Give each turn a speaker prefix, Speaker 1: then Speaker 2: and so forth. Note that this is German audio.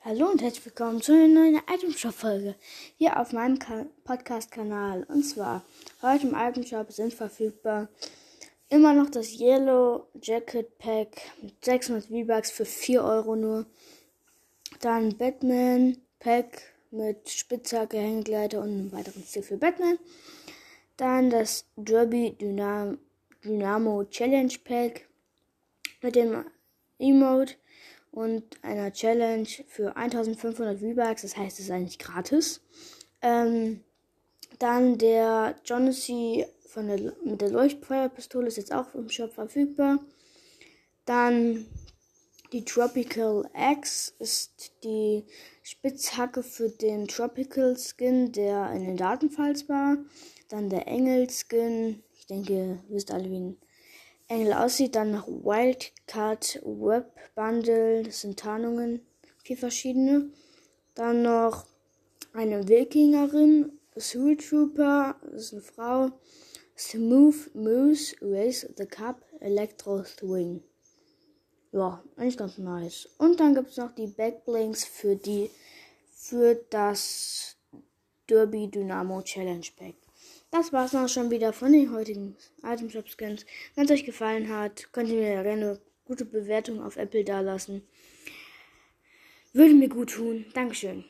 Speaker 1: Hallo und herzlich willkommen zu einer neuen Itemshop-Folge hier auf meinem Podcast-Kanal. Und zwar, heute im Itemshop sind verfügbar immer noch das Yellow Jacket Pack mit 600 V-Bucks für 4 Euro nur. Dann Batman Pack mit Spitzhacke, Hängegleiter und einem weiteren Stil für Batman. Dann das Derby Dynam Dynamo Challenge Pack mit dem Emote und einer Challenge für 1500 V-Bucks. Das heißt, es ist eigentlich gratis. Ähm, dann der Jonassy von der, mit der Leuchtfeuerpistole ist jetzt auch im Shop verfügbar. Dann die Tropical X ist die Spitzhacke für den Tropical Skin, der in den Datenfiles war. Dann der Engel Skin. Ich denke, ihr wisst alle, wie ein Engel aussieht. Dann noch Wildcard Web Bundle. Das sind Tarnungen. Vier verschiedene. Dann noch eine Wikingerin. Soul Trooper. Das ist eine Frau. Smooth Moose. Race the Cup. Electro Swing. Ja, eigentlich ganz nice. Und dann gibt es noch die Backblinks für die für das Derby Dynamo Challenge Pack. Das war's noch schon wieder von den heutigen Item Shop Skins. Wenn es euch gefallen hat, könnt ihr mir gerne eine gute Bewertung auf Apple dalassen. Würde mir gut tun. Dankeschön.